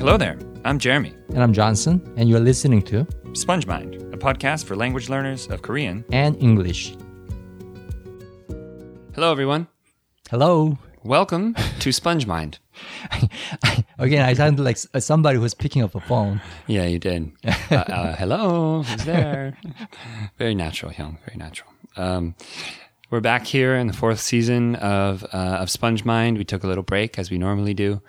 Hello there. I'm Jeremy. And I'm Johnson, and you're listening to Sponge Mind, a podcast for language learners of Korean. and English. Hello, everyone. Hello. Welcome to Sponge Mind. Again, I sounded like somebody who's picking up a phone. Yeah, you did. Uh, uh, hello, who's there? very natural, Hyung. Very natural. Um, we're back here in the fourth season of uh, of Sponge Mind. We took a little break as we normally do,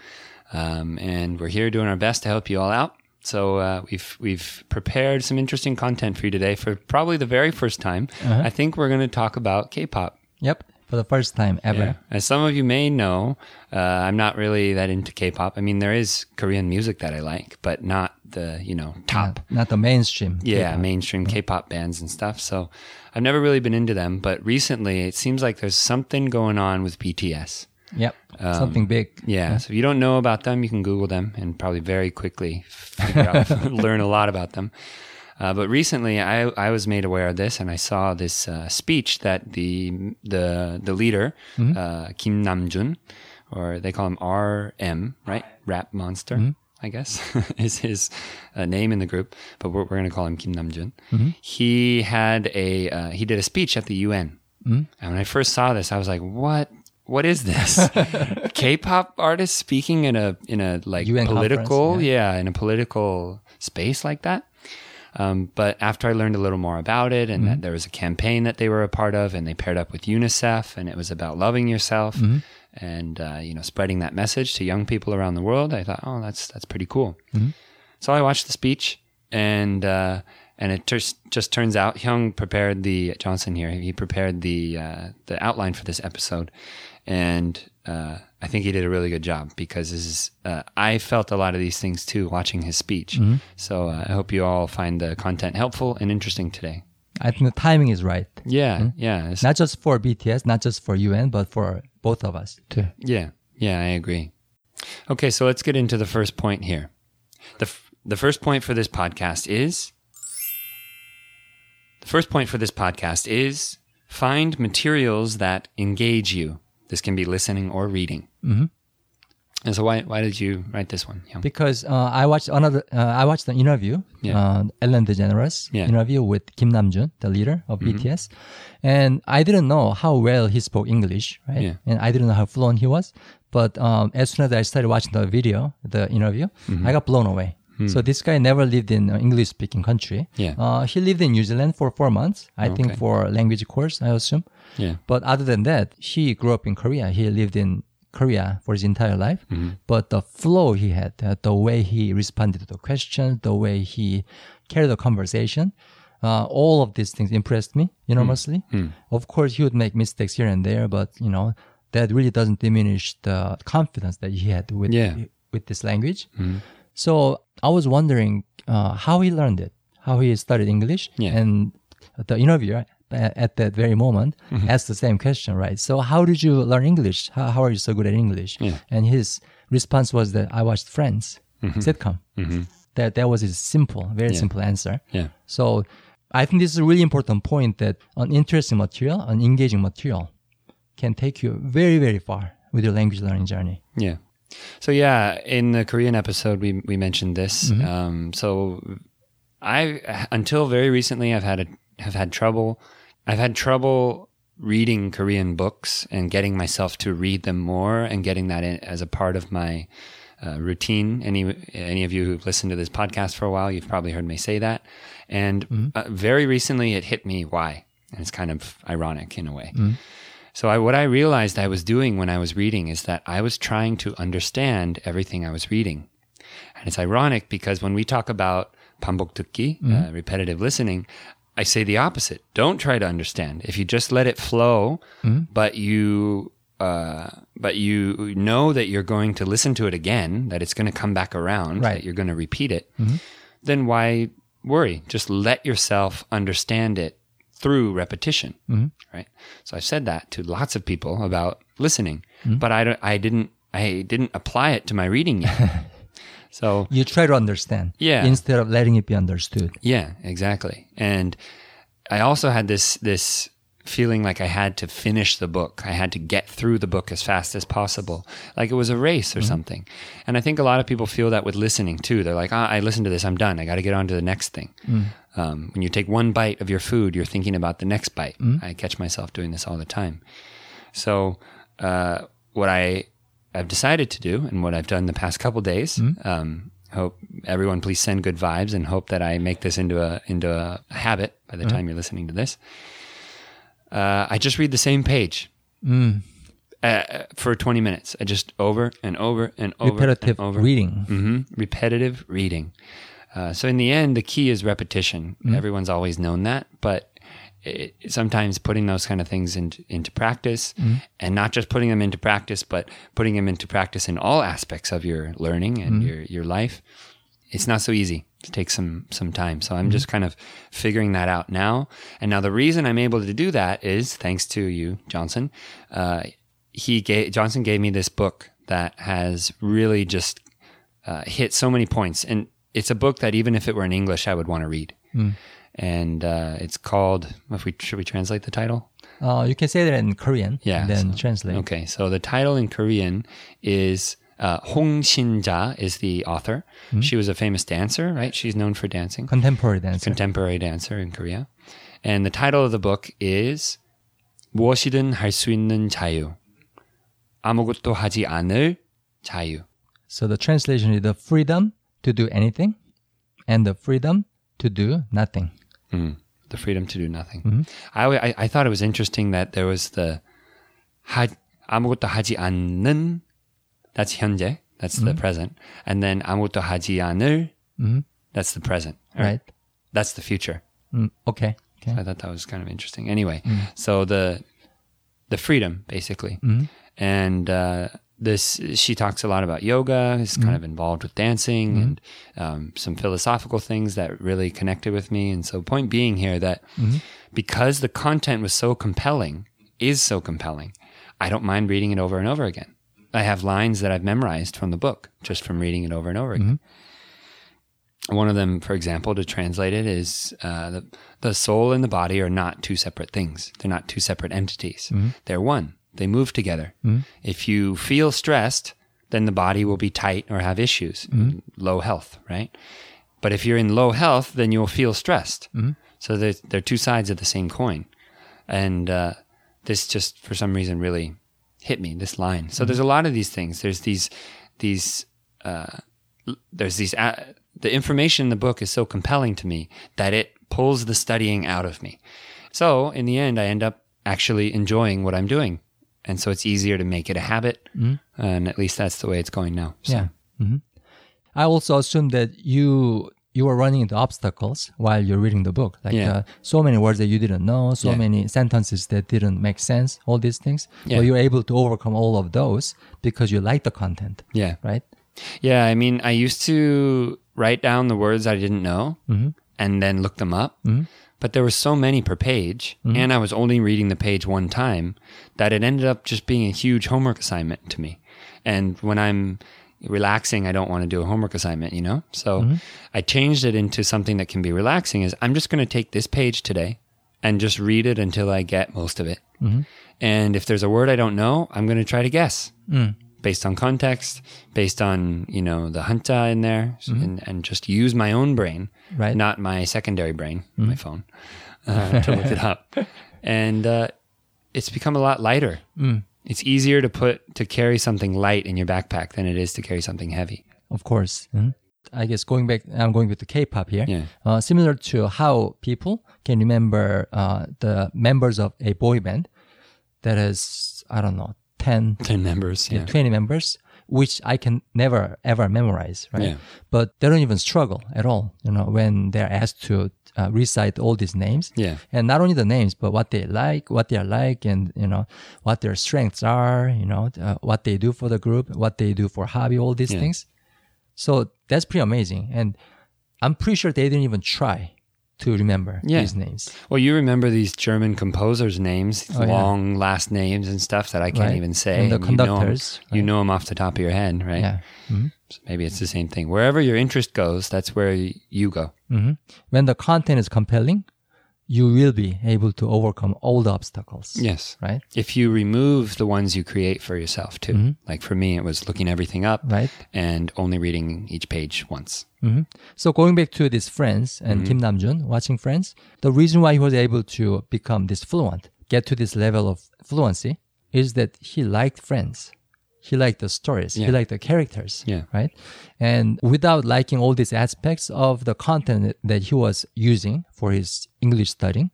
um, and we're here doing our best to help you all out. So uh, we've we've prepared some interesting content for you today. For probably the very first time, I think we're going to talk about K-pop. Yep, for the first time ever. Yeah. As some of you may know, uh, I'm not really that into K-pop. I mean, there is Korean music that I like, but not the you know top, Not, not the mainstream. yeah, mainstream K-pop bands and stuff. So I've never really been into them. But recently, it seems like there's something going on with BTS. Yep. Something big. Yeah. So if you don't know about them, you can Google them and probably very quickly figure out, learn a lot about them. Uh, but recently, I, I was made aware of this, and I saw this uh, speech that the the the leader uh, Kim Namjoon, or they call him RM, right? Rap Monster, I guess, is his uh, name in the group. But we're, we're going to call him Kim Namjoon. He had a uh, he did a speech at the UN, and when I first saw this, I was like, "What? What is this? K-pop artist speaking in a in a like UN political, conference, yeah, in a political space like that." Um, but after I learned a little more about it, and that there was a campaign that they were a part of, and they paired up with UNICEF, and it was about loving yourself and uh, you know spreading that message to young people around the world, I thought, oh, that's that's pretty cool. So I watched the speech, and uh, and it just just turns out Hyung prepared the Johnson here. He prepared the uh, the outline for this episode, and uh, I think he did a really good job because this is uh, I felt a lot of these things too watching his speech. So uh, I hope you all find the content helpful and interesting today. I think the timing is right. Yeah, yeah, it's- Not just for BTS, not just for UN, but for both of us too. Yeah, yeah, I agree. Okay, so let's get into the first point here. the f- The first point for this podcast is the first point for this podcast is find materials that engage you. This can be listening or reading. Mm-hmm. And so, why why did you write this one? Hyung? Because uh, I watched another, uh, I watched the interview, Yeah. uh, Ellen DeGeneres Yeah. interview with Kim Namjoon, the leader of Mm-hmm. BTS, and I didn't know how well he spoke English, right? Yeah. And I didn't know how fluent he was. But um, as soon as I started watching the video, the interview, Mm-hmm. I got blown away. So this guy never lived in an English-speaking country. Yeah. Uh, he lived in New Zealand for four months, I Okay. think, for language course, I assume. Yeah, But other than that, he grew up in Korea. He lived in Korea for his entire life. Mm-hmm. But the flow he had, uh, the way he responded to the questions, the way he carried the conversation, uh, all of these things impressed me enormously. Mm. Of course, he would make mistakes here and there, but you know that really doesn't diminish the confidence that he had with Yeah. Mm-hmm. with this language. So I was wondering uh, how he learned it, how he studied English, Yeah. and the interviewer at that very moment Mm-hmm. asked the same question, right? So how did you learn English? How, how are you so good at English? Yeah. And his response was that I watched Friends sitcom. That that was his simple, very Mm-hmm. Yeah. simple answer. yeah, So I think this is a really important point that an interesting material, an engaging material, can take you very, very far with your language learning journey. Yeah. So yeah, in the Korean episode, we we mentioned this. Um, so I until very recently, I've had a, have had trouble. I've had trouble reading Korean books and getting myself to read them more and getting that as a part of my uh, routine. Any any of you who've listened to this podcast for a while, you've probably heard me say that. And mm-hmm. uh, very recently, it hit me why, and it's kind of ironic in a way. Mm-hmm. So I, what I realized I was doing when I was reading is that I was trying to understand everything I was reading, and it's ironic because when we talk about pambokdukki, mm-hmm. uh, repetitive listening, I say the opposite. Don't try to understand. If you just let it flow, mm-hmm. but you uh, but you know that you're going to listen to it again, that it's going to come back around, Right. that you're going to repeat it, mm-hmm. then why worry? Just let yourself understand it through repetition, mm-hmm. right? So I've said that to lots of people about listening, but I don't, I didn't, I didn't apply it to my reading yet. so You try to understand Yeah. instead of letting it be understood. yeah, exactly. And I also had this this feeling like I had to finish the book. I had to get through the book as fast as possible, like it was a race or something. And I think a lot of people feel that with listening too. They're like, ah, I listened to this, I'm done. I got to get on to the next thing. Um, when you take one bite of your food, you're thinking about the next bite. I catch myself doing this all the time. So, uh, what I have decided to do, and what I've done the past couple days, um, hope everyone please send good vibes, and hope that I make this into a into a habit by the time you're listening to this. Uh, I just read the same page uh, for 20 minutes. I just over and over and over Repetitive and over. reading. hmm Repetitive reading. Uh, so in the end, the key is repetition. Everyone's always known that, but it, sometimes putting those kind of things into, into practice, and not just putting them into practice, but putting them into practice in all aspects of your learning and your your life, it's not so easy. It takes some some time. So I'm just kind of figuring that out now. And now the reason I'm able to do that is thanks to you, Johnson. Uh, he gave Johnson gave me this book that has really just uh, hit so many points, and it's a book that even if it were in English, I would want to read And uh, it's called. If we should we translate the title? Uh, you can say that in Korean. Yeah, and then so- translate. Okay, so the title in Korean is uh, Hong Shin-ja is the author. She was a famous dancer, right? She's known for dancing, Contemporary dancer. contemporary dancer in Korea. And the title of the book is 무엇이든 할 수 있는 자유. 아무것도 하지 않을 자유. so the translation is the freedom to do anything and the freedom to do nothing. Mm, the freedom to do nothing. I, alwa- I I thought it was interesting that there was the 하, 아무것도 하지 않는 that's 현재 that's the present and then 아무것도 하지 않을 that's the present or Right. that's the future. Mm, okay. Okay. I thought that was kind of interesting. Anyway, so the the freedom basically, and uh, this she talks a lot about yoga. Is kind of mm-hmm. involved with dancing mm-hmm. and um, some philosophical things that really connected with me. And so, point being here that mm-hmm. because the content was so compelling, is so compelling, I don't mind reading it over and over again. I have lines that I've memorized from the book just from reading it over and over again. One of them, for example, to translate it is uh, the, the soul and the body are not two separate things. They're not two separate entities. They're one. They move together. If you feel stressed, then the body will be tight or have issues, low health, right? But if you're in low health, then you'll feel stressed. So they're, they're two sides of the same coin. And uh, this just, for some reason, really hit me, this line. So there's a lot of these things. There's these, these, uh, there's these uh, the information in the book is so compelling to me that it pulls the studying out of me so in the end i end up actually enjoying what i'm doing and so it's easier to make it a habit and at least that's the way it's going now so. Yeah. hmm I also assume that you you were running into obstacles while you're reading the book, like Yeah. uh, so many words that you didn't know, so Yeah. many sentences that didn't make sense, all these things. Yeah. But you're able to overcome all of those because you like the content, yeah right? yeah i mean i used to write down the words i didn't know and then look them up but there were so many per page mm-hmm. and i was only reading the page one time that it ended up just being a huge homework assignment to me. And when i'm relaxing i don't want to do a homework assignment you know? So mm-hmm. i changed it into something that can be relaxing is i'm just going to take this page today and just read it until i get most of it. Mm-hmm. And if there's a word i don't know i'm going to try to guess mm. Based on context based on you know the hanja in there and, and just use my own brain Right. not my secondary brain my phone uh, to look it up and uh, it's become a lot lighter it's easier to put to carry something light in your backpack than it is to carry something heavy Of course. Mhm. I guess going back, I'm going with the K-pop here. Yeah. Uh, similar to how people can remember uh, the members of a boy band that is, I don't know, 10, 10 members yeah 20 members, which I can never ever memorize, right? Yeah. But they don't even struggle at all, you know, when they're asked to uh, recite all these names. Yeah. And not only the names, but what they like, what they are like, and, you know, what their strengths are, you know, uh, what they do for the group, what they do for hobby, all these Yeah. things. So that's pretty amazing. And I'm pretty sure they didn't even try to remember Yeah. these names. well you remember these german composers names Oh, yeah. long last names and stuff that i can't Right. even say And the you know 'em- conductors, you know them off the top of your head right Yeah. Mhm. So maybe it's the same thing. Wherever your interest goes, that's where you go. hmm When the content is compelling, you will be able to overcome all the obstacles. Yes. Right? If you remove the ones you create for yourself too. Mm-hmm. Like for me, it was looking everything up Right. and only reading each page once. hmm So going back to this Friends and Kim Namjoon watching Friends, the reason why he was able to become this fluent, get to this level of fluency, is that he liked Friends. He liked the stories. He liked the characters. Yeah. Right. And without liking all these aspects of the content that he was using for his English studying,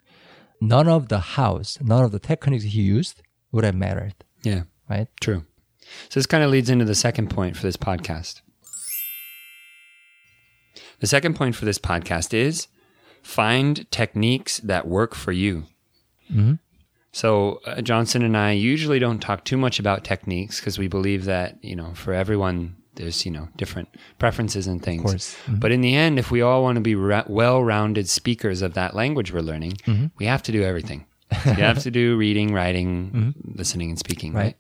none of the house, none of the techniques he used would have mattered. Yeah. Right. True. So this kind of leads into the second point for this podcast. The second point for this podcast is find techniques that work for you. Mm-hmm. So uh, Johnson and I usually don't talk too much about techniques because we believe that you know for everyone there's you know different preferences and things. course. But in the end, if we all want to be ra- well-rounded speakers of that language we're learning, we have to do everything. you have to do reading, writing, listening, and speaking. Right. Right.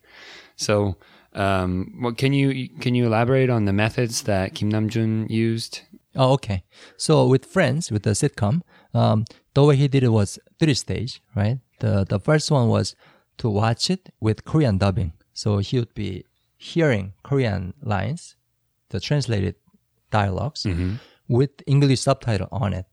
So, um, what can you can you elaborate on the methods that Kim Namjoon used? Oh, okay. So with Friends, with the sitcom, um, the way he did it was three stage, right? The the first one was to watch it with Korean dubbing. So he would be hearing Korean lines, the translated dialogues, mm-hmm. with English subtitle on it.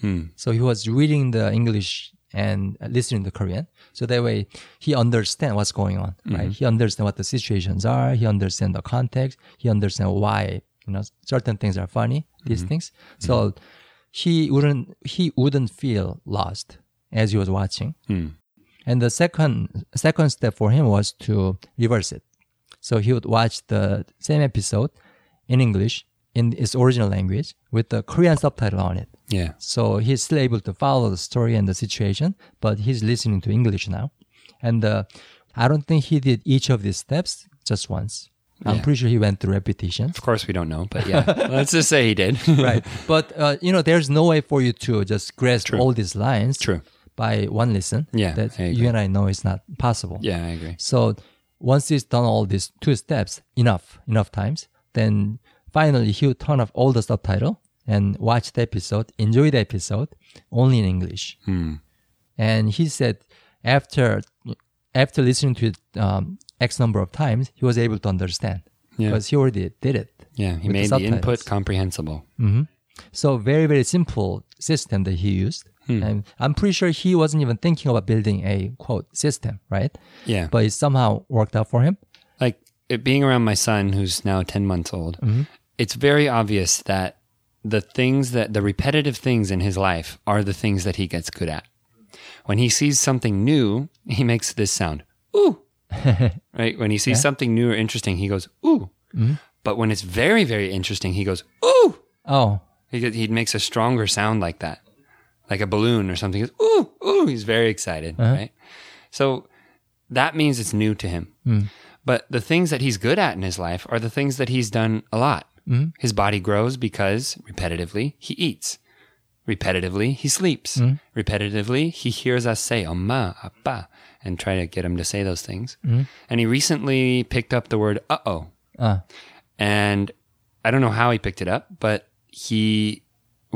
Hmm. So he was reading the English and listening to Korean. So that way he understand what's going on, right? Mm-hmm. He understand what the situations are. He understand the context. He understand why you know certain things are funny. These mm-hmm. things. So he wouldn't he wouldn't feel lost as he was watching. And the second second step for him was to reverse it. So he would watch the same episode in English in its original language with the Korean subtitle on it. Yeah. So he's still able to follow the story and the situation, but he's listening to English now. And uh, I don't think he did each of these steps just once. I'm pretty sure he went through repetition. Of course, we don't know, but yeah, let's just say he did. right. But, uh, you know, there's no way for you to just grasp True. all these lines True. By one listen. Yeah, That you and I know is not possible. Yeah, I agree. So once he's done all these two steps enough, enough times, then finally he'll turn off all the subtitle and watch the episode, enjoy the episode only in English. Hmm. And he said after after listening to it um, X number of times, he was able to understand Yeah. because he already did it. Yeah, he made the the, input comprehensible. So very very simple system that he used. Hmm. And I'm pretty sure he wasn't even thinking about building a quote system, right? Yeah. But it somehow worked out for him. like it being around my son who's now 10 months old it's very obvious that the things that the repetitive things in his life are the things that he gets good at. When he sees something new he makes this sound ooh. Right? When he sees something new or interesting he goes ooh. But when it's very very interesting he goes ooh. Oh, he, he makes a stronger sound like that like a balloon or something. He goes, ooh, ooh, he's very excited, uh-huh. right? So that means it's new to him. Mm. But the things that he's good at in his life are the things that he's done a lot. Mm. His body grows because repetitively he eats. Repetitively he sleeps. Mm. Repetitively he hears us say "oma," apa" and try to get him to say those things. Mm-hmm. And he recently picked up the word "uh oh," uh. and I don't know how he picked it up, but he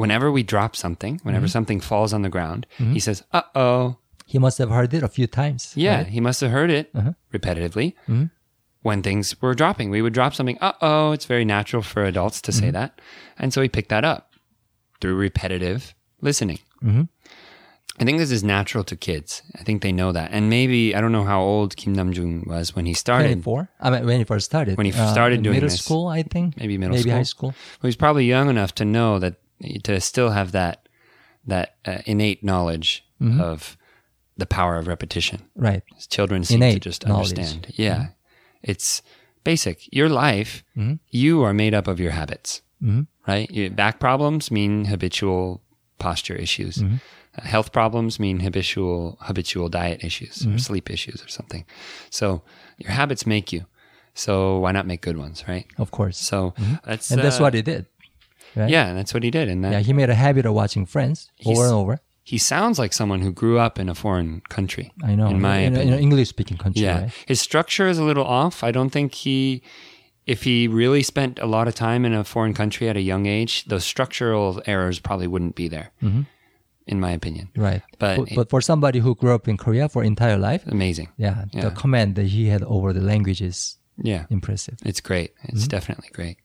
whenever we drop something, whenever mm-hmm. something falls on the ground, mm-hmm. he says "uh-oh." he must have heard it a few times. Yeah, right? he must have heard it uh-huh. repetitively mm-hmm. when things were dropping. We would drop something. Uh oh, it's very natural for adults to say that, and so he picked that up through repetitive listening. I think this is natural to kids. I think they know that, and maybe I don't know how old Kim Namjoon was when he started. 24. I mean, when he first started. When he started in doing middle this. school, I think. Maybe middle maybe school. high school. Well, he's probably young enough to know that to still have that that uh, innate knowledge of the power of repetition. Right. As children seem to just knowledge. understand. Yeah. It's basic. Your life, Mm-hmm. you are made up of your habits, right? Your back problems mean habitual posture issues. Mm-hmm. Uh, health problems mean habitual habitual diet issues Mm-hmm. or sleep issues or something. So your habits make you. So why not make good ones, right? Of course. So that's Mm-hmm. and that's uh, what he did. Right? yeah, and that's what he did. And that Yeah, he made a habit of watching Friends over and over. he sounds like someone who grew up in a foreign country. I know. In my in, opinion. an English speaking country, Yeah. right? His structure is a little off. I don't think he, if he really spent a lot of time in a foreign country at a young age, those structural errors probably wouldn't be there. in my opinion. Right. But but, but for somebody who grew up in Korea for entire life, Amazing. yeah, Yeah. the command that he had over the language is Yeah. impressive. It's great. It's Mm-hmm. definitely great.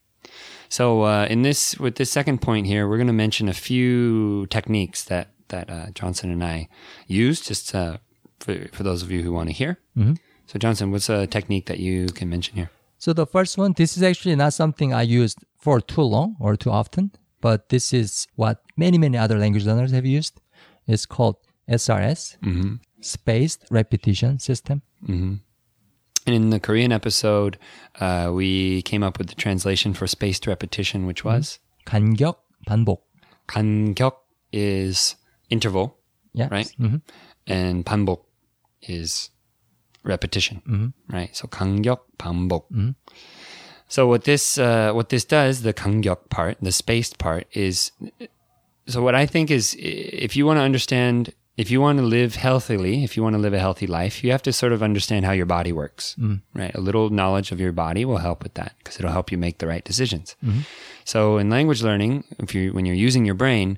So uh, in this, with this second point here, we're going to mention a few techniques that that uh, Johnson and I use, just uh, for for those of you who want to hear. Mhm. So Johnson, what's a technique that you can mention here? So the first one, this is actually not something I used for too long or too often, but this is what many, many other language learners have used. It's called SRS, Mm-hmm. Spaced Repetition System. And in the Korean episode, uh, we came up with the translation for spaced repetition, which was 간격 반복. 간격 is interval, Yeah. right? Mhm. And 반복 is repetition, right? So 간격, 반복. So what this uh, what this does, the 간격 part, the spaced part, is so what I think is i- if you want to understand, if you want to live healthily, if you want to live a healthy life, you have to sort of understand how your body works, mm. right? A little knowledge of your body will help with that because it'll help you make the right decisions. Mm-hmm. So in language learning, if you when you're using your brain,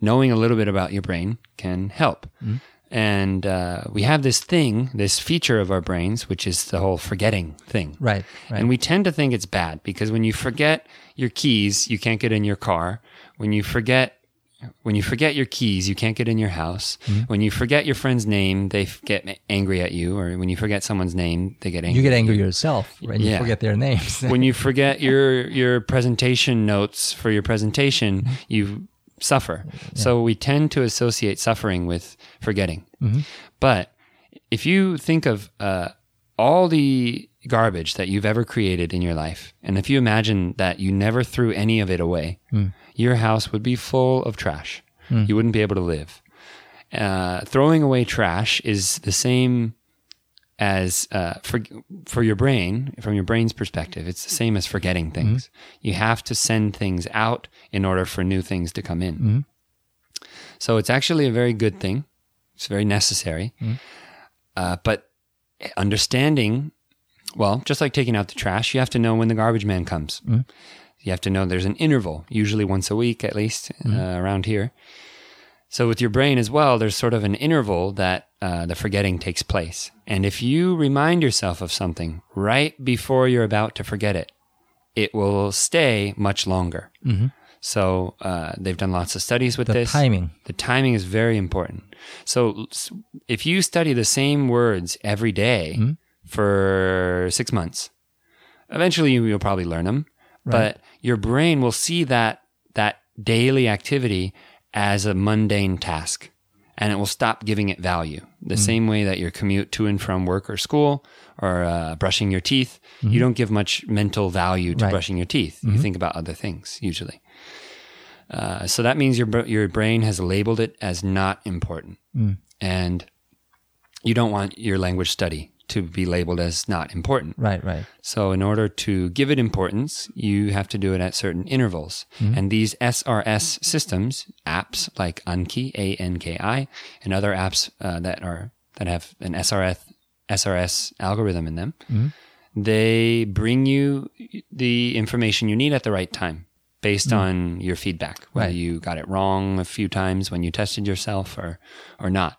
knowing a little bit about your brain can help. Mm-hmm. And uh, we have this thing, this feature of our brains, which is the whole forgetting thing. Right. Right. And we tend to think it's bad because when you forget your keys, you can't get in your car. When you forget when you forget your keys, you can't get in your house. Mm-hmm. When you forget your friend's name, they get angry at you. Or when you forget someone's name, they get angry. you get angry yourself when you forget their names. when you forget your your presentation notes for your presentation, Mm-hmm. you suffer. So we tend to associate suffering with forgetting. Mm-hmm. But if you think of uh, all the garbage that you've ever created in your life, and if you imagine that you never threw any of it away, Mm. Your house would be full of trash. You wouldn't be able to live. Uh, throwing away trash is the same as uh, for for your brain, from your brain's perspective, it's the same as forgetting things. You have to send things out in order for new things to come in. So it's actually a very good thing. It's very necessary. Uh, but understanding, well, just like taking out the trash, you have to know when the garbage man comes. You have to know there's an interval, usually once a week at least uh, around here. So with your brain as well, there's sort of an interval that uh, the forgetting takes place. And if you remind yourself of something right before you're about to forget it, it will stay much longer. So uh, they've done lots of studies with the this. timing. The timing is very important. So if you study the same words every day for six months, eventually you'll probably learn them. But your brain will see that that daily activity as a mundane task, and it will stop giving it value. The same way that your commute to and from work or school, or uh, brushing your teeth, you don't give much mental value to Right. brushing your teeth. You think about other things usually. Uh, so that means your your brain has labeled it as not important, and you don't want your language study to be labeled as not important. Right, right. So in order to give it importance, you have to do it at certain intervals. Mm-hmm. And these SRS systems, apps like Anki, A N K I, and other apps uh, that are that have an SRS SRS algorithm in them, mm-hmm. they bring you the information you need at the right time based mm-hmm. on your feedback, whether Right. you got it wrong a few times when you tested yourself or or not.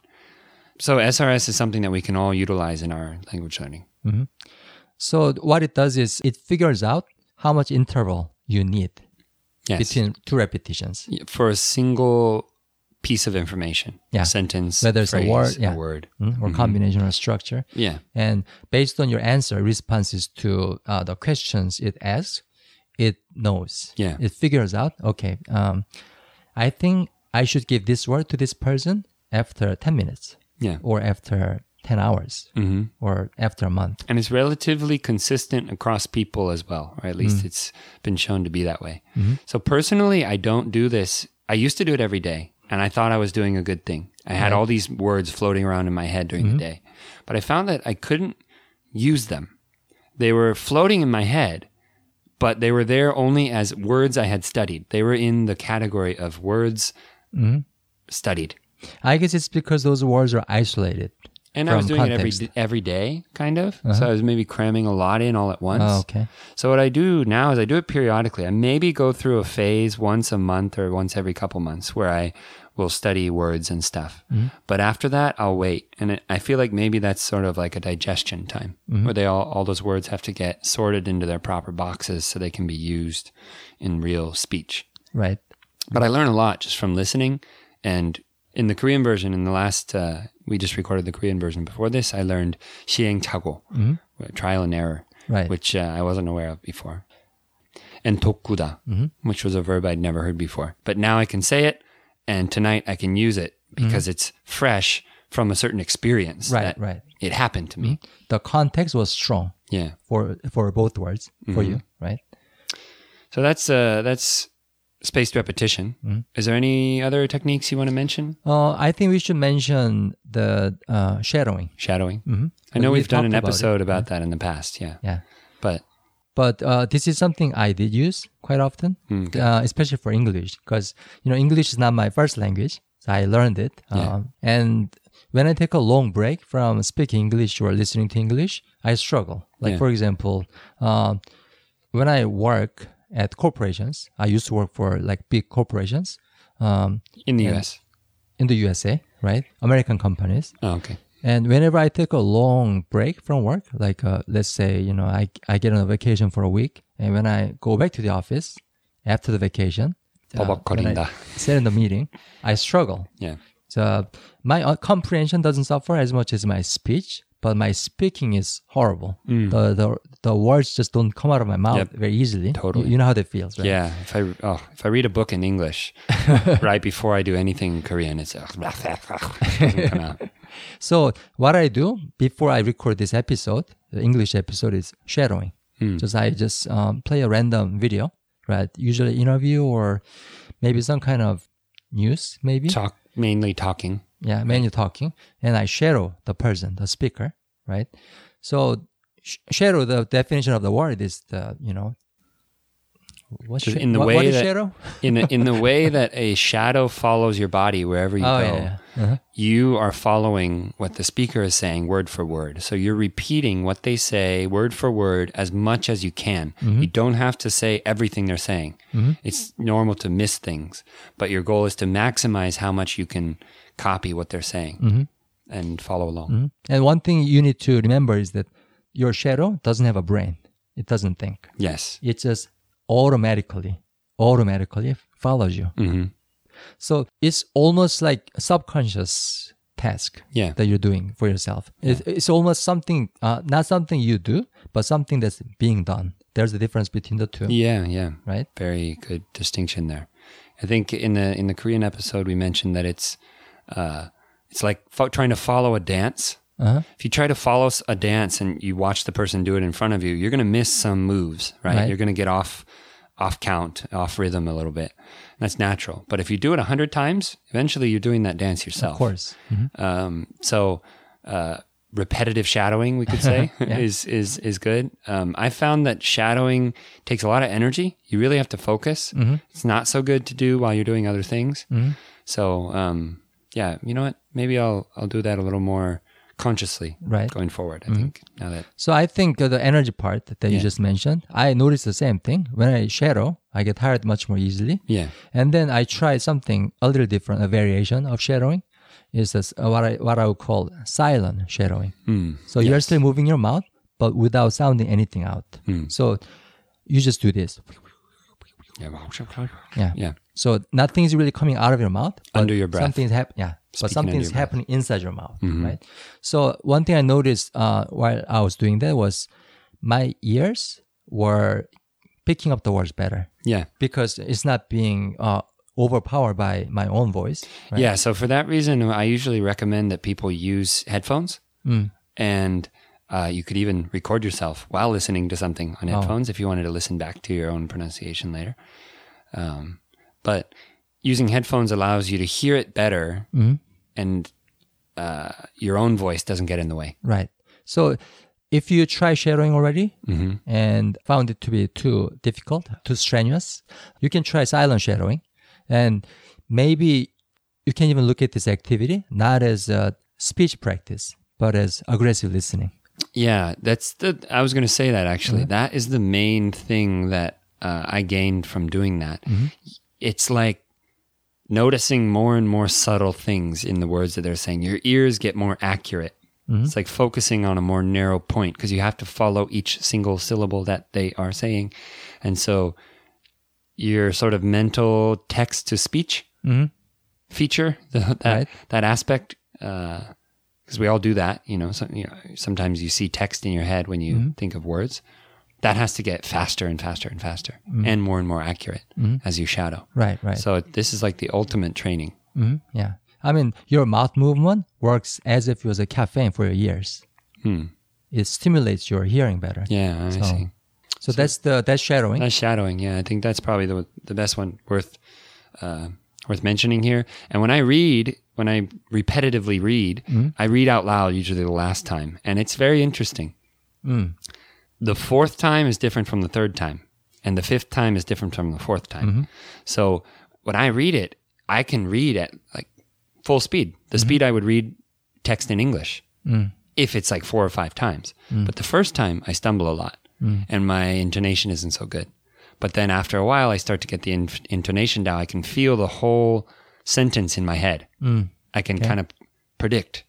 So SRS is something that we can all utilize in our language learning. So what it does is it figures out how much interval you need Yes. between two repetitions. for a single piece of information, Yeah. sentence, Whether it's a word, yeah. word. mm, or combination or structure. Yeah, And based on your answer, responses to uh, the questions it asks, it knows. Yeah. It figures out, okay, um, I think I should give this word to this person after 10 minutes yeah, or after 10 hours hmm or after a month. and it's relatively consistent across people as well, or at least it's been shown to be that way. Mm-hmm. So personally, I don't do this. I used to do it every day, and I thought I was doing a good thing. I had all these words floating around in my head during Mm-hmm. the day, but I found that I couldn't use them. They were floating in my head, but they were there only as words I had studied. They were in the category of words Mm-hmm. studied. I guess it's because those words are isolated. And I was doing context. it every every day, kind of. So uh-huh. I was maybe cramming a lot in all at once. Oh, okay. So what I do now is I do it periodically. I maybe go through a phase once a month or once every couple months where I will study words and stuff. Mm-hmm. But after that, I'll wait, and it, I feel like maybe that's sort of like a digestion time mm-hmm. where they all all those words have to get sorted into their proper boxes so they can be used in real speech. Right. But I learn a lot just from listening. And in the Korean version, in the last, uh, we just recorded the Korean version. Before this, I learned 시행 착오, trial and error, Right. which uh, I wasn't aware of before. And dokuda, which was a verb I'd never heard before. But now I can say it, and tonight I can use it because it's fresh from a certain experience. Right, that right. It happened to me. The context was strong Yeah. for for both words for you, right? So that's uh, that's spaced repetition. Mm-hmm. Is there any other techniques you want to mention? Uh, I think we should mention the uh, shadowing. Shadowing. Mhm. I know We we've done an talked about it. episode about, that in the past. Yeah. Yeah. But But uh, this is something I did use quite often, Hmm, uh, especially for English, because you know English is not my first language. So I learned it, Yeah. um, and when I take a long break from speaking English or listening to English, I struggle. Like Yeah. for example, um, when I work at corporations. I used to work for like big corporations. Um, in the US? In the USA, right? American companies. Oh, okay. And whenever I take a long break from work, like uh, let's say, you know, I, I get on a vacation for a week, and when I go back to the office after the vacation, uh, sit in the meeting, I struggle. Yeah. So my uh, comprehension doesn't suffer as much as my speech, but my speaking is horrible. The, the the words just don't come out of my mouth Mm. Yep. very easily. Totally. You, you know how that feels, right? Yeah. If I oh, if I read a book in English right before I do anything in Korean, it's doesn't come out. So what I do before I record this episode, the English episode, is shadowing. Hmm. Just I just um, play a random video, right? Usually interview or maybe some kind of news, maybe. Talk mainly talking. Yeah, mainly talking, and I shadow the person, the speaker, right? So sh- shadow, the definition of the word is the you know. What's sha- in the what, way what is that- shadow? In the, in the way that a shadow follows your body wherever you Oh go. yeah, yeah. Uh-huh. you are following what the speaker is saying word for word. So you're repeating what they say word for word as much as you can. Mm-hmm. You don't have to say everything they're saying. It's normal to miss things, but your goal is to maximize how much you can copy what they're saying Mm-hmm. and follow along. Mhm. And one thing you need to remember is that your shadow doesn't have a brain; it doesn't think. Yes. it just automatically automatically follows you hmm so it's almost like a subconscious task Yeah. that you're doing for yourself it's, it's almost something uh, not something you do but something that's being done there's a difference between the two Yeah. Yeah. right Very good distinction there. I think in the in the Korean episode we mentioned that it's uh, it's like fo- trying to follow a dance. Uh-huh. If you try to follow a dance and you watch the person do it in front of you, you're going to miss some moves, right? Right. You're going to get off off count, off rhythm a little bit. That's natural. But if you do it a hundred times, eventually you're doing that dance yourself. of course Mhm. Um, so uh, repetitive shadowing, we could say, is is is good. Um, I found that shadowing takes a lot of energy. You really have to focus. Mm-hmm. It's not so good to do while you're doing other things. So um, yeah, you know what? Maybe I'll I'll do that a little more consciously Right. going forward. I think now that so i think uh, the energy part that you Yeah. just mentioned i noticed the same thing when i shadow i get tired much more easily yeah And then I tried something a little different, a variation of shadowing. Is this, uh, what I what I would call silent shadowing. Hmm. So you're still moving your mouth, but without sounding anything out. Hmm. So you just do this. yeah Yeah. yeah So nothing is really coming out of your mouth. Under your breath. Something's happening. Yeah. But Speaking something's under your breath. happening inside your mouth, right? So one thing I noticed uh, while I was doing that was my ears were picking up the words better yeah because it's not being uh, overpowered by my own voice. Right? Yeah, so for that reason, I usually recommend that people use headphones, Mm. and uh, you could even record yourself while listening to something on Oh. headphones if you wanted to listen back to your own pronunciation later. Um, but using headphones allows you to hear it better, Mhm. And uh, your own voice doesn't get in the way. Right. So if you try shadowing already hmm and found it to be too difficult, too strenuous, you can try silent shadowing. And maybe you can even look at this activity not as a speech practice, but as aggressive listening. Yeah, that's the. I was going to say that actually. That is the main thing that uh, I gained from doing that. It's like noticing more and more subtle things in the words that they're saying. Your ears get more accurate. Mm-hmm. It's like focusing on a more narrow point because you have to follow each single syllable that they are saying, and so your sort of mental text to speech mm-hmm. feature the, that Right. that aspect uh, because we all do that you know, so, you know sometimes you see text in your head when you mm-hmm. think of words that has to get faster and faster and faster mm-hmm. and more and more accurate mm-hmm. as you shadow. Right, right. so this is like the ultimate training. Mhm, Yeah. I mean, your mouth movement works as if it was a caffeine for your ears. Hmm. It stimulates your hearing better. yeah i see. So, that's the that's shadowing. that's shadowing yeah. I think that's probably the the best one worth uh, worth mentioning here. And when i read when i repetitively read mm-hmm. i read out loud usually the last time. And it's very interesting mm. The fourth time is different from the third time and the fifth time is different from the fourth time. Mm-hmm. So when i read it i can read at like full speed the mm-hmm. speed i would read text in english mm. if it's like four or five times. Mm. But the first time i stumble a lot mm. and my intonation isn't so good. But then after a while i start to get the in- intonation down. I can feel the whole sentence in my head. I can kind of predict.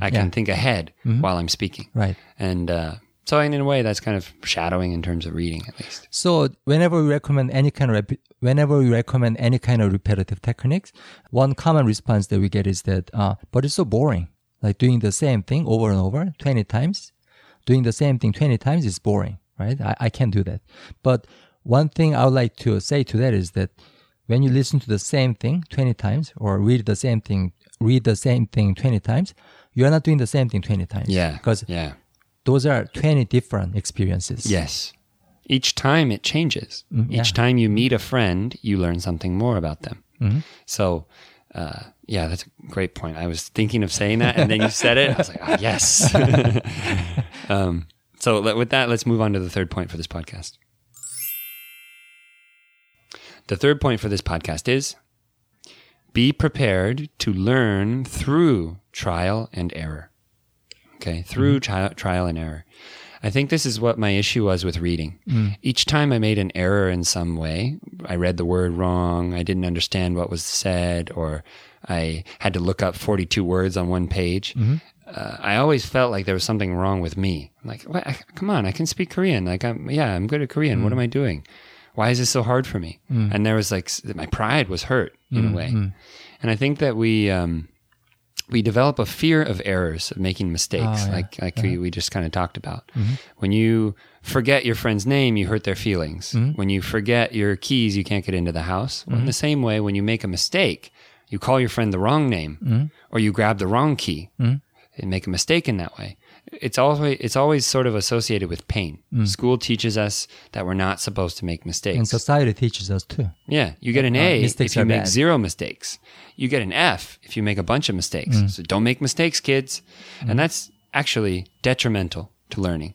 I can think ahead mm-hmm. while i'm speaking. Right. and uh, so in a way that's kind of shadowing in terms of reading at least So whenever we recommend any kind of whenever we recommend any kind of repetitive techniques, one common response that we get is that, uh, but it's so boring. Like doing the same thing over and over twenty times, doing the same thing twenty times is boring, right? I, I can't do that. But one thing I would like to say to that is that when you listen to the same thing twenty times or read the same thing, read the same thing twenty times, you are not doing the same thing twenty times. yeah because yeah those are twenty different experiences. yes. Each time it changes. Mm, each time you meet a friend you learn something more about them. Mm-hmm. so uh, yeah that's a great point. I was thinking of saying that and then you said it i was like ah, yes. Um, so let- with that let's move on to the third point for this podcast. The third point for this podcast is be prepared to learn through trial and error okay through mm-hmm. tri- trial and error. I think this is what my issue was with reading. Mm. Each time i made an error in some way i read the word wrong i didn't understand what was said or i had to look up 42 words on one page mm-hmm. uh, i always felt like there was something wrong with me. I'm like? I, come on i can speak korean. Like i'm yeah i'm good at korean. What mm. am i doing? Why is this so hard for me? Mm. And there was like my pride was hurt in a way. and i think that we um, we develop a fear of errors, of making mistakes, Oh, yeah. like like we, we just kind of talked about. Mm-hmm. When you forget your friend's name, you hurt their feelings. Mm-hmm. When you forget your keys, you can't get into the house. Well, in mm-hmm. the same way, when you make a mistake, you call your friend the wrong name, or you grab the wrong key and make a mistake in that way. It's always it's always sort of associated with pain. School teaches us that we're not supposed to make mistakes. And society teaches us too. Yeah, you get an Uh, A mistakes if you make bad. zero mistakes. You get an F if you make a bunch of mistakes. Mm. So don't make mistakes, kids. And that's actually detrimental to learning.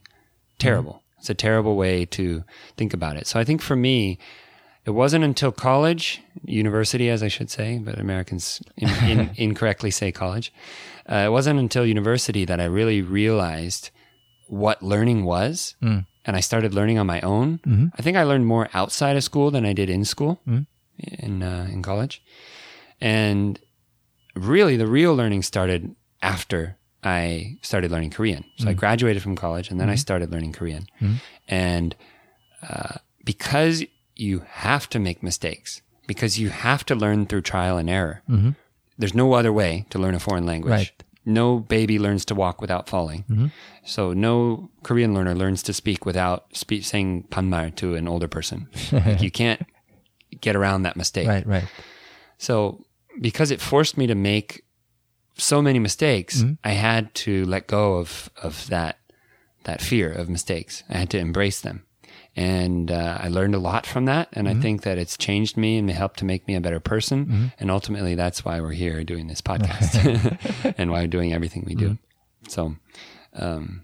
Terrible. Mm. It's a terrible way to think about it. So I think for me, it wasn't until college, university, as I should say, but Americans in, in, incorrectly say college. Uh, it wasn't until university that I really realized what learning was. Mm. And I started learning on my own. Mm-hmm. I think I learned more outside of school than I did in school, in, uh, in college. And really, the real learning started after I started learning Korean. So I graduated from college and then I started learning Korean. And uh, because you have to make mistakes, because you have to learn through trial and error, mm-hmm. there's no other way to learn a foreign language. Right. No baby learns to walk without falling. Mm-hmm. So no Korean learner learns to speak without spe- saying panmar to an older person. like you can't get around that mistake. Right, right. So because it forced me to make so many mistakes, mm-hmm. I had to let go of of that that fear of mistakes. I had to embrace them, and uh, I learned a lot from that. And I think that it's changed me and helped to make me a better person. And ultimately, that's why we're here doing this podcast and why we're doing everything we do. So. Um,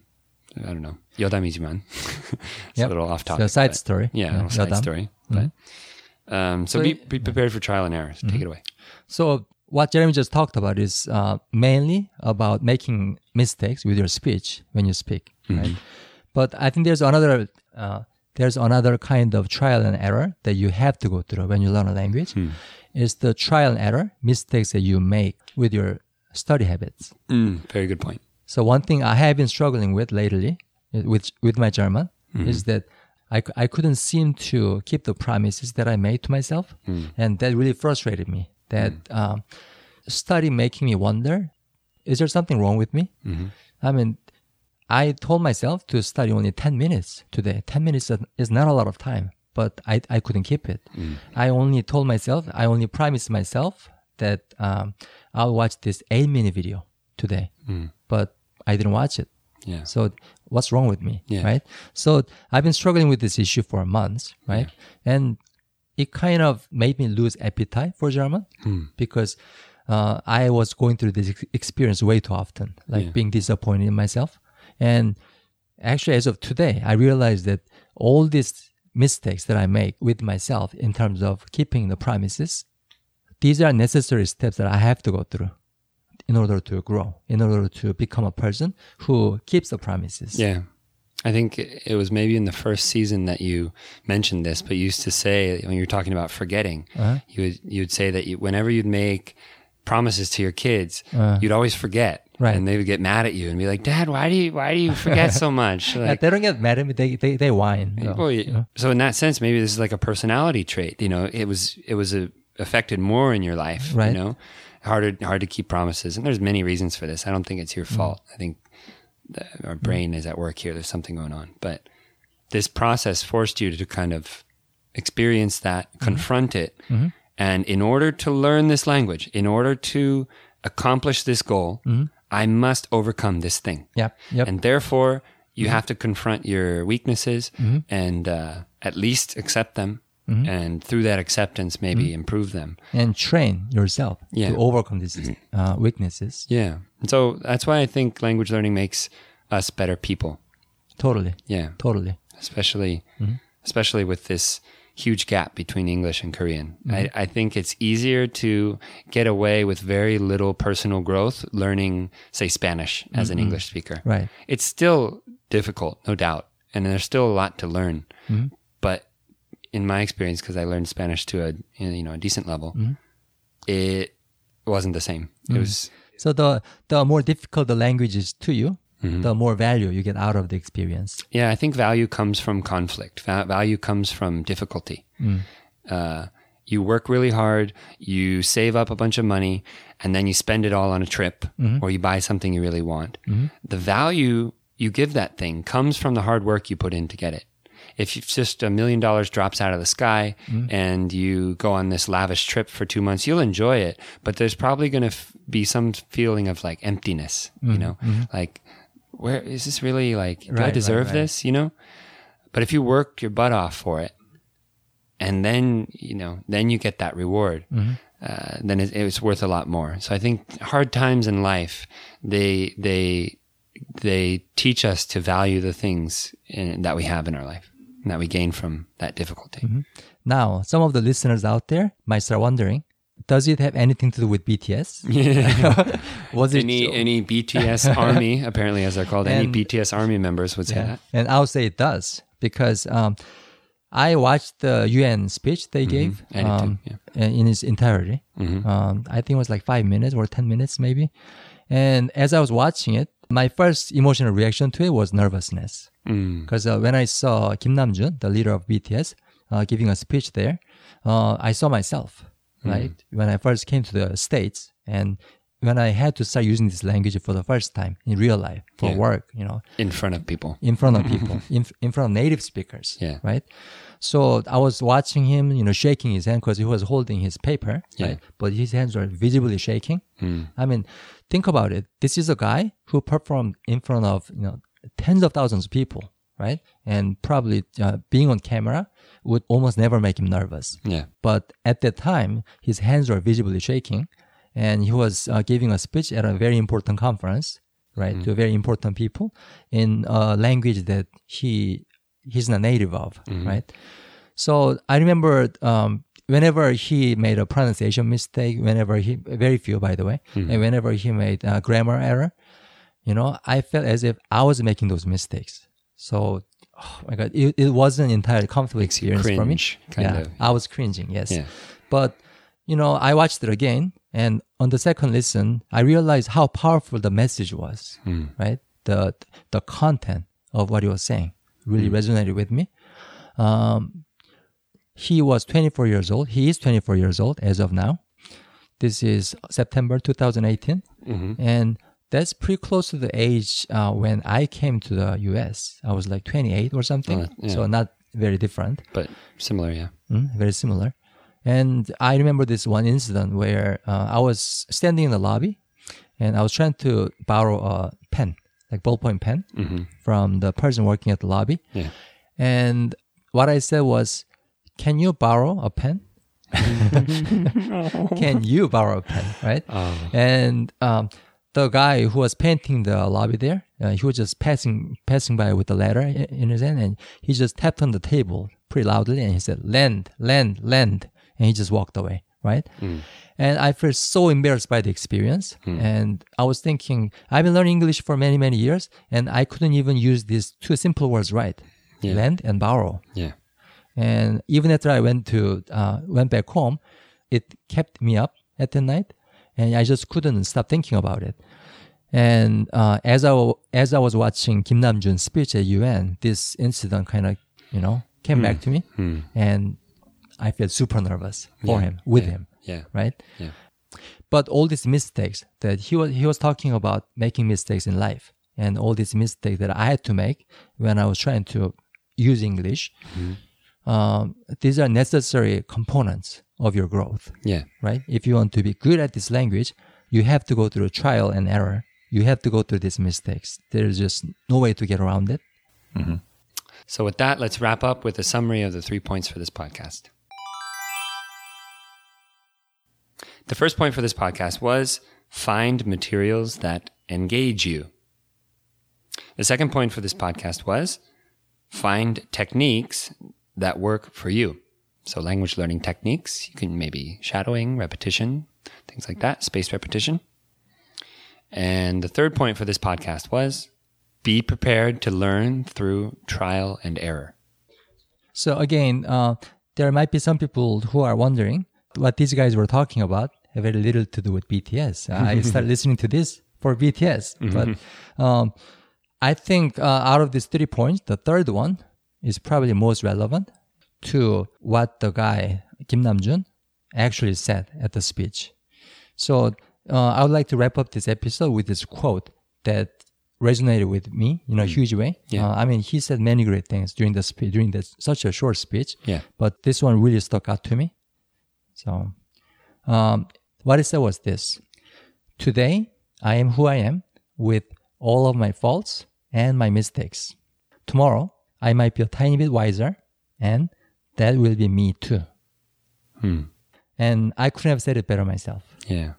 I don't know. Yodamijiman. it's Yep. a little off It's a side story. Yeah, Yeah, side story. But um, so, So be, be prepared for trial and error. So Take it away. So what Jeremy just talked about is uh, mainly about making mistakes with your speech when you speak, right? But I think there's another uh, there's another kind of trial and error that you have to go through when you learn a language. It's the trial and error mistakes that you make with your study habits. Mm, very good point. So one thing I have been struggling with lately uh, with with my German is that I, I couldn't seem to keep the promises that I made to myself, and that really frustrated me. That um, study making me wonder: Is there something wrong with me? I mean, I told myself to study only ten minutes today. Ten minutes is not a lot of time, but I I couldn't keep it. I only told myself, I only promised myself that um, I'll watch this eight minute video today, but I didn't watch it. Yeah. So what's wrong with me? Yeah. Right. So I've been struggling with this issue for months, right? And it kind of made me lose appetite for German because uh, I was going through this ex- experience way too often, like Yeah. being disappointed in myself. And actually, as of today, I realized that all these mistakes that I make with myself in terms of keeping the promises, these are necessary steps that I have to go through in order to grow, in order to become a person who keeps the promises. Yeah. I think it was maybe in the first season that you mentioned this, but you used to say when you were talking about forgetting, Uh-huh. you would you'd say that you, whenever you'd make promises to your kids, Uh. you'd always forget, Right. And they would get mad at you and be like, "Dad, why do you why do you forget so much?" Like, they don't get mad at me. They they, they whine. though, well, you know? so in that sense, maybe this is like a personality trait. You know, it was it was a, affected more in your life. Right. You know, harder hard to keep promises, and there's many reasons for this. I don't think it's your mm. fault. I think the, our mm. brain is at work here. There's something going on, but this process forced you to kind of experience that, mm-hmm. confront it, mm-hmm. and in order to learn this language, in order to accomplish this goal, mm-hmm. I must overcome this thing Yep. Yep. and therefore you mm-hmm. have to confront your weaknesses mm-hmm. and uh, at least accept them mm-hmm. and through that acceptance maybe improve them and train yourself Yeah. to overcome these uh, weaknesses. yeah and so that's why i think language learning makes us better people Totally. yeah Totally. especially especially with this huge gap between english and korean. I, mm-hmm. I think it's easier to get away with very little personal growth learning say spanish as an mm-hmm. english speaker. Right. it's still difficult, no doubt, and there's still a lot to learn. Mm-hmm. But in my experience, because I learned Spanish to a you know a decent level, it wasn't the same. It was So the the more difficult the language is to you, Mm-hmm. the more value you get out of the experience. yeah. I think value comes from conflict. Va- value comes from difficulty. Mm. Uh, you work really hard, you save up a bunch of money, and then you spend it all on a trip, mm-hmm. or you buy something you really want. Mm-hmm. The value you give that thing comes from the hard work you put in to get it. If just a million dollars drops out of the sky and you go on this lavish trip for two months, you'll enjoy it, but there's probably going to f- be some feeling of like emptiness, you know, like where is this really like, do I Right, right, deserve right. this, you know? But if you work your butt off for it, and then you know, then you get that reward. Mm-hmm. Uh, then it, it's worth a lot more. So I think hard times in life, they they they teach us to value the things in, that we have in our life and that we gain from that difficulty. Mm-hmm. Now, some of the listeners out there might start wondering, does it have anything to do with BTS? Was it Any any BTS army, apparently as they're called, any BTS army members would say Yeah. that. And I'll say it does because um, I watched the UN speech they gave I did too, um, yeah. Mm-hmm. in its entirety. Um, I think it was like five minutes or 10 minutes maybe. And as I was watching it, my first emotional reaction to it was nervousness. Mm. Because uh, when I saw Kim Namjoon, the leader of BTS, uh, giving a speech there, uh, I saw myself, right? When I first came to the States and when I had to start using this language for the first time in real life for Yeah. work, you know, In front of people. in front of people, in, in front of native speakers. Yeah. Right. So I was watching him, you know, shaking his hand because he was holding his paper, Yeah. right? But his hands were visibly shaking. I mean, think about it. This is a guy who performed in front of, you know, tens of thousands of people, right? And probably uh, being on camera would almost never make him nervous. Yeah. But at that time, his hands were visibly shaking, and he was uh, giving a speech at a very important conference, right, to very important people in a language that he he's not native of, right. So I remember um, whenever he made a pronunciation mistake, whenever he very few by the way, and whenever he made a grammar error, you know, I felt as if I was making those mistakes. So, oh my god, it, it wasn't entirely comfortable experience for me. kind yeah, of. I was cringing. Yes, Yeah. but you know, I watched it again, and on the second listen, I realized how powerful the message was. Hmm. Right, the the content of what he was saying really Hmm. resonated with me. Um, he was 24 years old. He is 24 years old as of now. This is September 2018, Mm-hmm. and that's pretty close to the age uh, when I came to the U.S. I was like 28 or something, Oh, yeah. so not very different. But similar, yeah. Mm, very similar. And I remember this one incident where uh, I was standing in the lobby and I was trying to borrow a pen, like ballpoint pen, from the person working at the lobby. Yeah. And what I said was, Can you borrow a pen? Can you borrow a pen? Right? Oh. And um, the guy who was painting the lobby there, uh, he was just passing passing by with the i- in his hand, and he just tapped on the table pretty loudly, and he said, "Lend, lend, lend," and he just walked away. Right? And I felt so embarrassed by the experience, and I was thinking, I've been learning English for many many years, and I couldn't even use these two simple words right, Yeah. lend and borrow. Yeah. And even after I went to uh, went back home, it kept me up at the night, and I just couldn't stop thinking about it. And uh, as I as I was watching Kim Namjoon's speech at UN, this incident kind of you know came back to me, and I felt super nervous for Yeah. him with Yeah. him, Yeah. right? Yeah. But all these mistakes that he was he was talking about making mistakes in life, and all these mistakes that I had to make when I was trying to use English. Um, these are necessary components of your growth, Yeah. right? If you want to be good at this language, you have to go through trial and error. You have to go through these mistakes. There's just no way to get around it. Mm-hmm. So, with that, let's wrap up with a summary of the three points for this podcast. The first point for this podcast was find materials that engage you. The second point for this podcast was find techniques that work for you. So, language learning techniques, you can maybe shadowing, repetition, things like that, spaced repetition. And the third point for this podcast was be prepared to learn through trial and error. So again, uh, there might be some people who are wondering what these guys were talking about have very little to do with BTS. I started listening to this for BTS, but um, I think uh, out of these three points, the third one is probably most relevant to what the guy Kim Namjoon actually said at the speech. So uh, I would like to wrap up this episode with this quote that resonated with me in a huge way. Yeah. Uh, I mean, he said many great things during the speech, during this such a short speech. Yeah. But this one really stuck out to me. So, um, what he said was this: Today, I am who I am with all of my faults and my mistakes. Tomorrow, I might be a tiny bit wiser, and that will be me too. Hmm. And I couldn't have said it better myself. Yeah.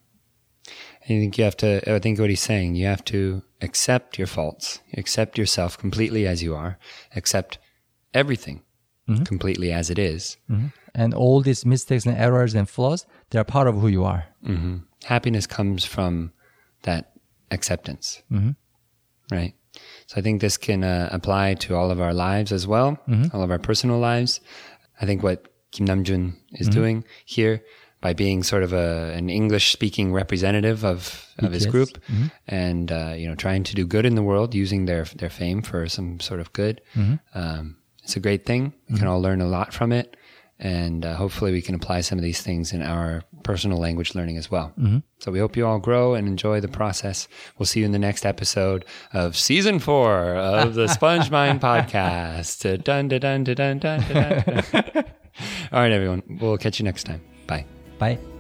I think you have to, I think what he's saying, you have to accept your faults, accept yourself completely as you are, accept everything mm-hmm. completely as it is. Mm-hmm. And all these mistakes and errors and flaws, they're part of who you are. hmm Happiness comes from that acceptance. Mm-hmm. Right. So I think this can uh, apply to all of our lives as well, all of our personal lives. I think what Kim Namjoon is doing here by being sort of a, an English speaking representative of, of his group and, uh, you know, trying to do good in the world using their, their fame for some sort of good. Um, it's a great thing. We can all learn a lot from it. And uh, hopefully we can apply some of these things in our personal language learning as well. So we hope you all grow and enjoy the process. We'll see you in the next episode of season four of the Sponge Mind podcast. Dun, dun, dun, dun, dun, dun, dun, dun. all right, everyone. We'll catch you next time. Bye. Bye.